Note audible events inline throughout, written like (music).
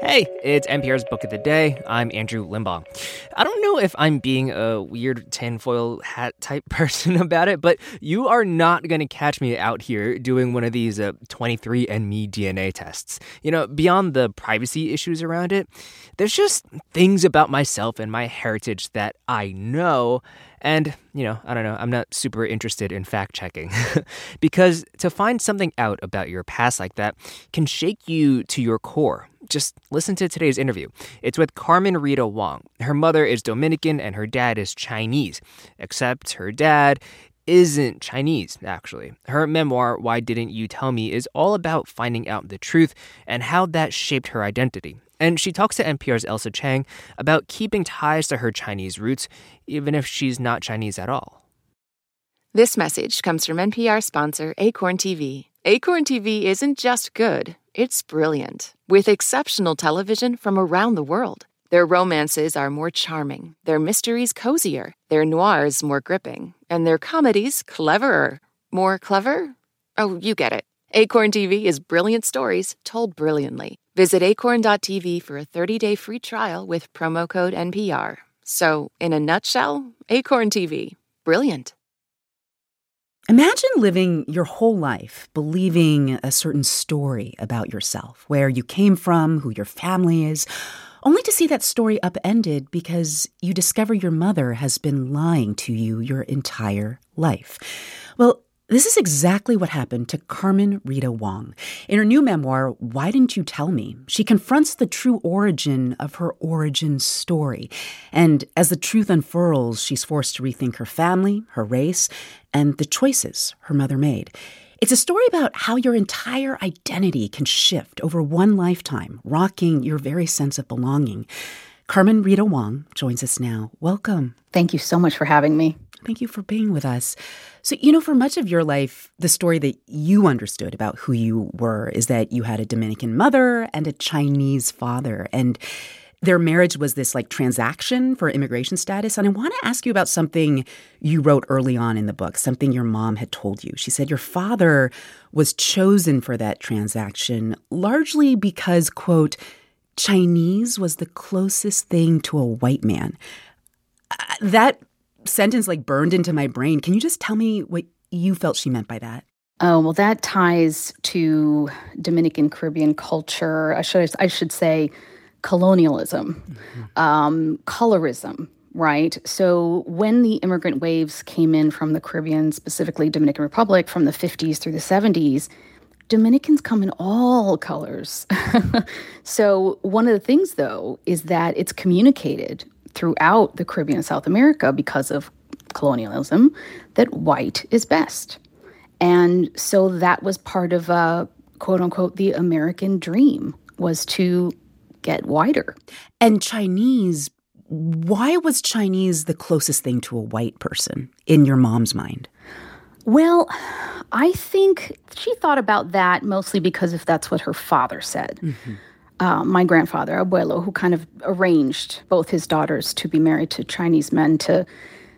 Hey, it's NPR's Book of the Day. I'm Andrew Limbong. I don't know if I'm being a weird tinfoil hat type (laughs) person about it, but you are not going to catch me out here doing one of these uh, 23andMe DNA tests. You know, beyond the privacy issues around it, there's just things about myself and my heritage that I know and, you know, I don't know, I'm not super interested in fact checking. (laughs) because to find something out about your past like that can shake you to your core. Just listen to today's interview. It's with Carmen Rita Wong. Her mother is Dominican and her dad is Chinese, except her dad isn't Chinese, actually. Her memoir, Why Didn't You Tell Me, is all about finding out the truth and how that shaped her identity. And she talks to NPR's Ailsa Chang about keeping ties to her Chinese roots, even if she's not Chinese at all. This message comes from NPR sponsor Acorn TV. Acorn TV isn't just good, it's brilliant, with exceptional television from around the world. Their romances are more charming, their mysteries cozier, their noirs more gripping, and their comedies cleverer. More clever? Oh, you get it. Acorn TV is brilliant stories told brilliantly. Visit acorn.tv for a 30 day free trial with promo code NPR. So, in a nutshell, Acorn TV. Brilliant. Imagine living your whole life believing a certain story about yourself, where you came from, who your family is, only to see that story upended because you discover your mother has been lying to you your entire life. Well, this is exactly what happened to Carmen Rita Wong. In her new memoir, Why Didn't You Tell Me? She confronts the true origin of her origin story. And as the truth unfurls, she's forced to rethink her family, her race, and the choices her mother made. It's a story about how your entire identity can shift over one lifetime, rocking your very sense of belonging. Carmen Rita Wong joins us now. Welcome. Thank you so much for having me. Thank you for being with us. So, you know, for much of your life, the story that you understood about who you were is that you had a Dominican mother and a Chinese father. And their marriage was this like transaction for immigration status. And I want to ask you about something you wrote early on in the book, something your mom had told you. She said your father was chosen for that transaction largely because, quote, Chinese was the closest thing to a white man. Uh, that sentence like burned into my brain. Can you just tell me what you felt she meant by that? Oh, well, that ties to Dominican Caribbean culture. I should, I should say colonialism, mm-hmm. um, colorism, right? So when the immigrant waves came in from the Caribbean, specifically Dominican Republic, from the 50s through the 70s, Dominicans come in all colors. (laughs) so one of the things, though, is that it's communicated throughout the Caribbean and South America because of colonialism that white is best. And so that was part of uh, quote unquote the American dream was to get whiter. And Chinese, why was Chinese the closest thing to a white person in your mom's mind? Well, I think she thought about that mostly because if that's what her father said. Mm-hmm uh, my grandfather, Abuelo, who kind of arranged both his daughters to be married to Chinese men to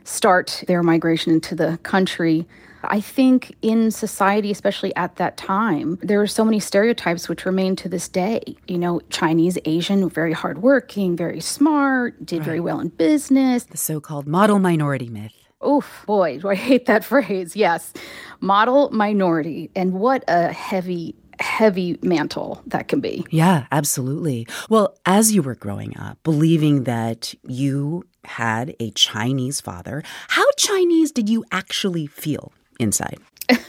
start their migration into the country. I think in society, especially at that time, there were so many stereotypes which remain to this day. You know, Chinese, Asian, very hardworking, very smart, did right. very well in business. The so called model minority myth. Oof, boy, do I (laughs) hate that phrase. Yes. Model minority. And what a heavy heavy mantle that can be. Yeah, absolutely. Well, as you were growing up, believing that you had a Chinese father, how Chinese did you actually feel inside? (laughs)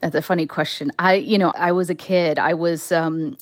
That's a funny question. I, you know, I was a kid. I was um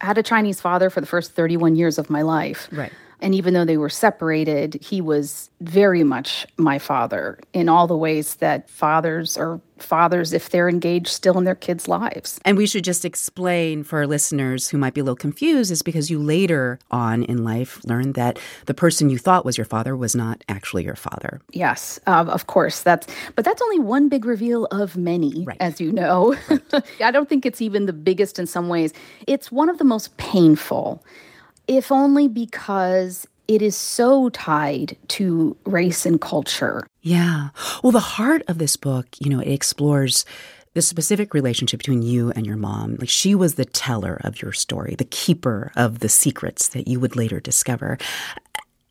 had a Chinese father for the first 31 years of my life. Right. And even though they were separated, he was very much my father in all the ways that fathers are fathers if they're engaged still in their kids' lives. And we should just explain for our listeners who might be a little confused is because you later on in life learned that the person you thought was your father was not actually your father. Yes, uh, of course. That's but that's only one big reveal of many, right. as you know. Right. (laughs) I don't think it's even the biggest in some ways. It's one of the most painful if only because it is so tied to race and culture. Yeah. Well, the heart of this book, you know, it explores the specific relationship between you and your mom. Like she was the teller of your story, the keeper of the secrets that you would later discover.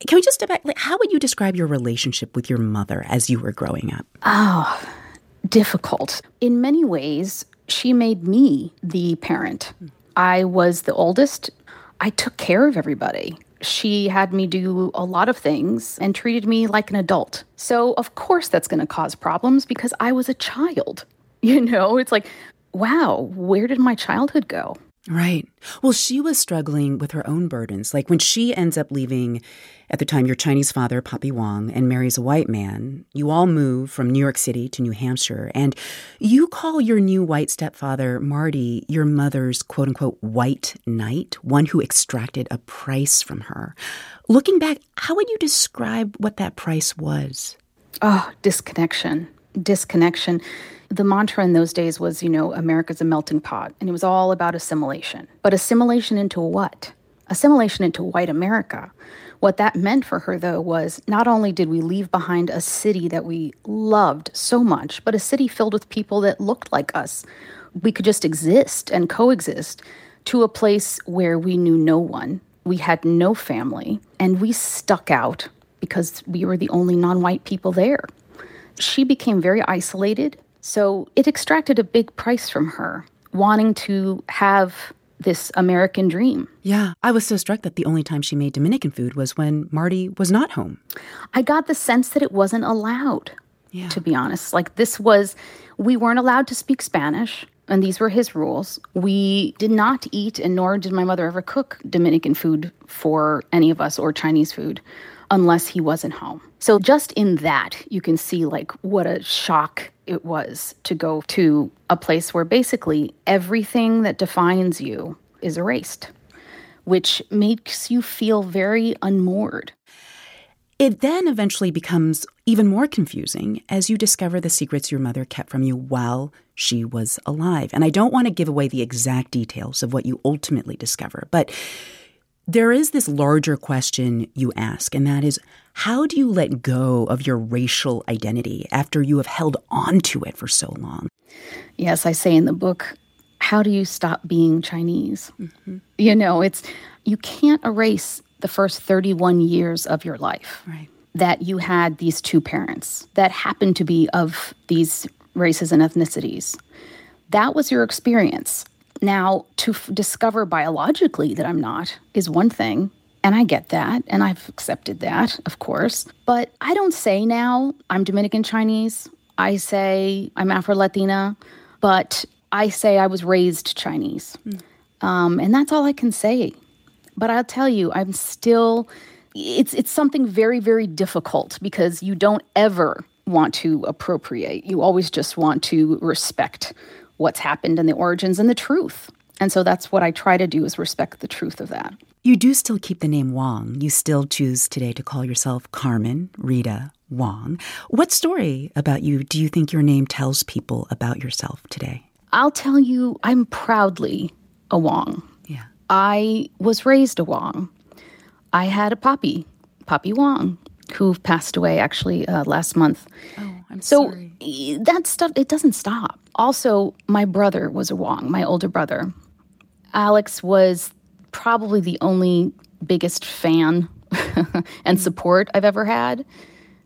Can we just step back? Like, how would you describe your relationship with your mother as you were growing up? Oh, difficult. In many ways, she made me the parent. I was the oldest. I took care of everybody. She had me do a lot of things and treated me like an adult. So, of course, that's going to cause problems because I was a child. (laughs) You know, it's like, wow, where did my childhood go? Right. Well, she was struggling with her own burdens. Like when she ends up leaving, at the time, your Chinese father, Papi Wong, and marries a white man, you all move from New York City to New Hampshire. And you call your new white stepfather, Marty, your mother's quote unquote white knight, one who extracted a price from her. Looking back, how would you describe what that price was? Oh, disconnection. Disconnection the mantra in those days was, you know, America's a melting pot, and it was all about assimilation. But assimilation into what? Assimilation into white America. What that meant for her, though, was not only did we leave behind a city that we loved so much, but a city filled with people that looked like us. We could just exist and coexist to a place where we knew no one, we had no family, and we stuck out because we were the only non white people there. She became very isolated so it extracted a big price from her, wanting to have this American dream. Yeah, I was so struck that the only time she made Dominican food was when Marty was not home. I got the sense that it wasn't allowed, yeah. to be honest. Like, this was, we weren't allowed to speak Spanish, and these were his rules. We did not eat, and nor did my mother ever cook Dominican food for any of us or Chinese food unless he wasn't home. So just in that, you can see like what a shock it was to go to a place where basically everything that defines you is erased, which makes you feel very unmoored. It then eventually becomes even more confusing as you discover the secrets your mother kept from you while she was alive. And I don't want to give away the exact details of what you ultimately discover, but there is this larger question you ask, and that is how do you let go of your racial identity after you have held on to it for so long? Yes, I say in the book, how do you stop being Chinese? Mm-hmm. You know, it's you can't erase the first 31 years of your life. Right. That you had these two parents that happened to be of these races and ethnicities. That was your experience. Now, to f- discover biologically that I'm not is one thing. And I get that, and I've accepted that, of course. But I don't say now I'm Dominican Chinese. I say I'm Afro Latina, but I say I was raised Chinese. Mm. Um, and that's all I can say. But I'll tell you, I'm still, it's, it's something very, very difficult because you don't ever want to appropriate. You always just want to respect what's happened and the origins and the truth. And so that's what I try to do is respect the truth of that. You do still keep the name Wong. You still choose today to call yourself Carmen Rita Wong. What story about you do you think your name tells people about yourself today? I'll tell you, I'm proudly a Wong. Yeah. I was raised a Wong. I had a Papi, Papi Wong, who passed away actually uh, last month. Oh, I'm so sorry. that stuff it doesn't stop. Also, my brother was a Wong, my older brother. Alex was probably the only biggest fan (laughs) and support I've ever had.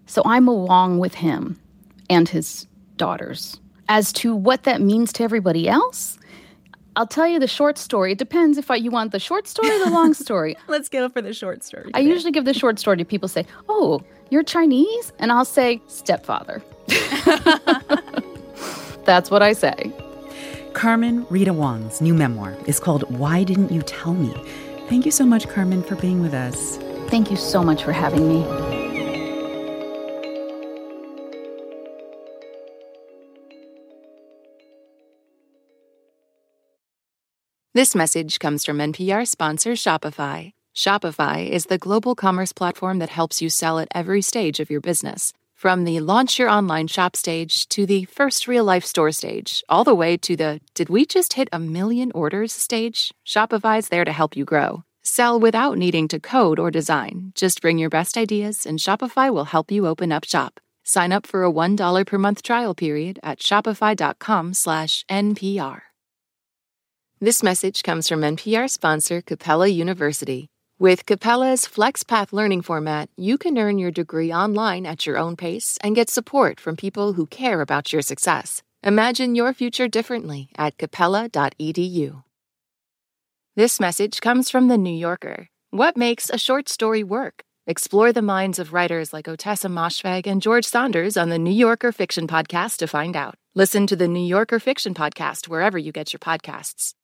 So I'm a Wong with him and his daughters. As to what that means to everybody else, I'll tell you the short story. It depends if I, you want the short story or the long (laughs) story. Let's go for the short story. Today. I usually give the short story to people say, "Oh, you're Chinese?" And I'll say, "Stepfather." (laughs) That's what I say. Carmen Rita Wong's new memoir is called Why Didn't You Tell Me? Thank you so much, Carmen, for being with us. Thank you so much for having me. This message comes from NPR sponsor Shopify. Shopify is the global commerce platform that helps you sell at every stage of your business from the launch your online shop stage to the first real life store stage, all the way to the did we just hit a million orders stage, Shopify's there to help you grow. Sell without needing to code or design. Just bring your best ideas and Shopify will help you open up shop. Sign up for a $1 per month trial period at shopify.com slash NPR. This message comes from NPR sponsor Capella University. With Capella's FlexPath learning format, you can earn your degree online at your own pace and get support from people who care about your success. Imagine your future differently at capella.edu. This message comes from The New Yorker. What makes a short story work? Explore the minds of writers like Ottessa Moshfegh and George Saunders on the New Yorker Fiction Podcast to find out. Listen to the New Yorker Fiction Podcast wherever you get your podcasts.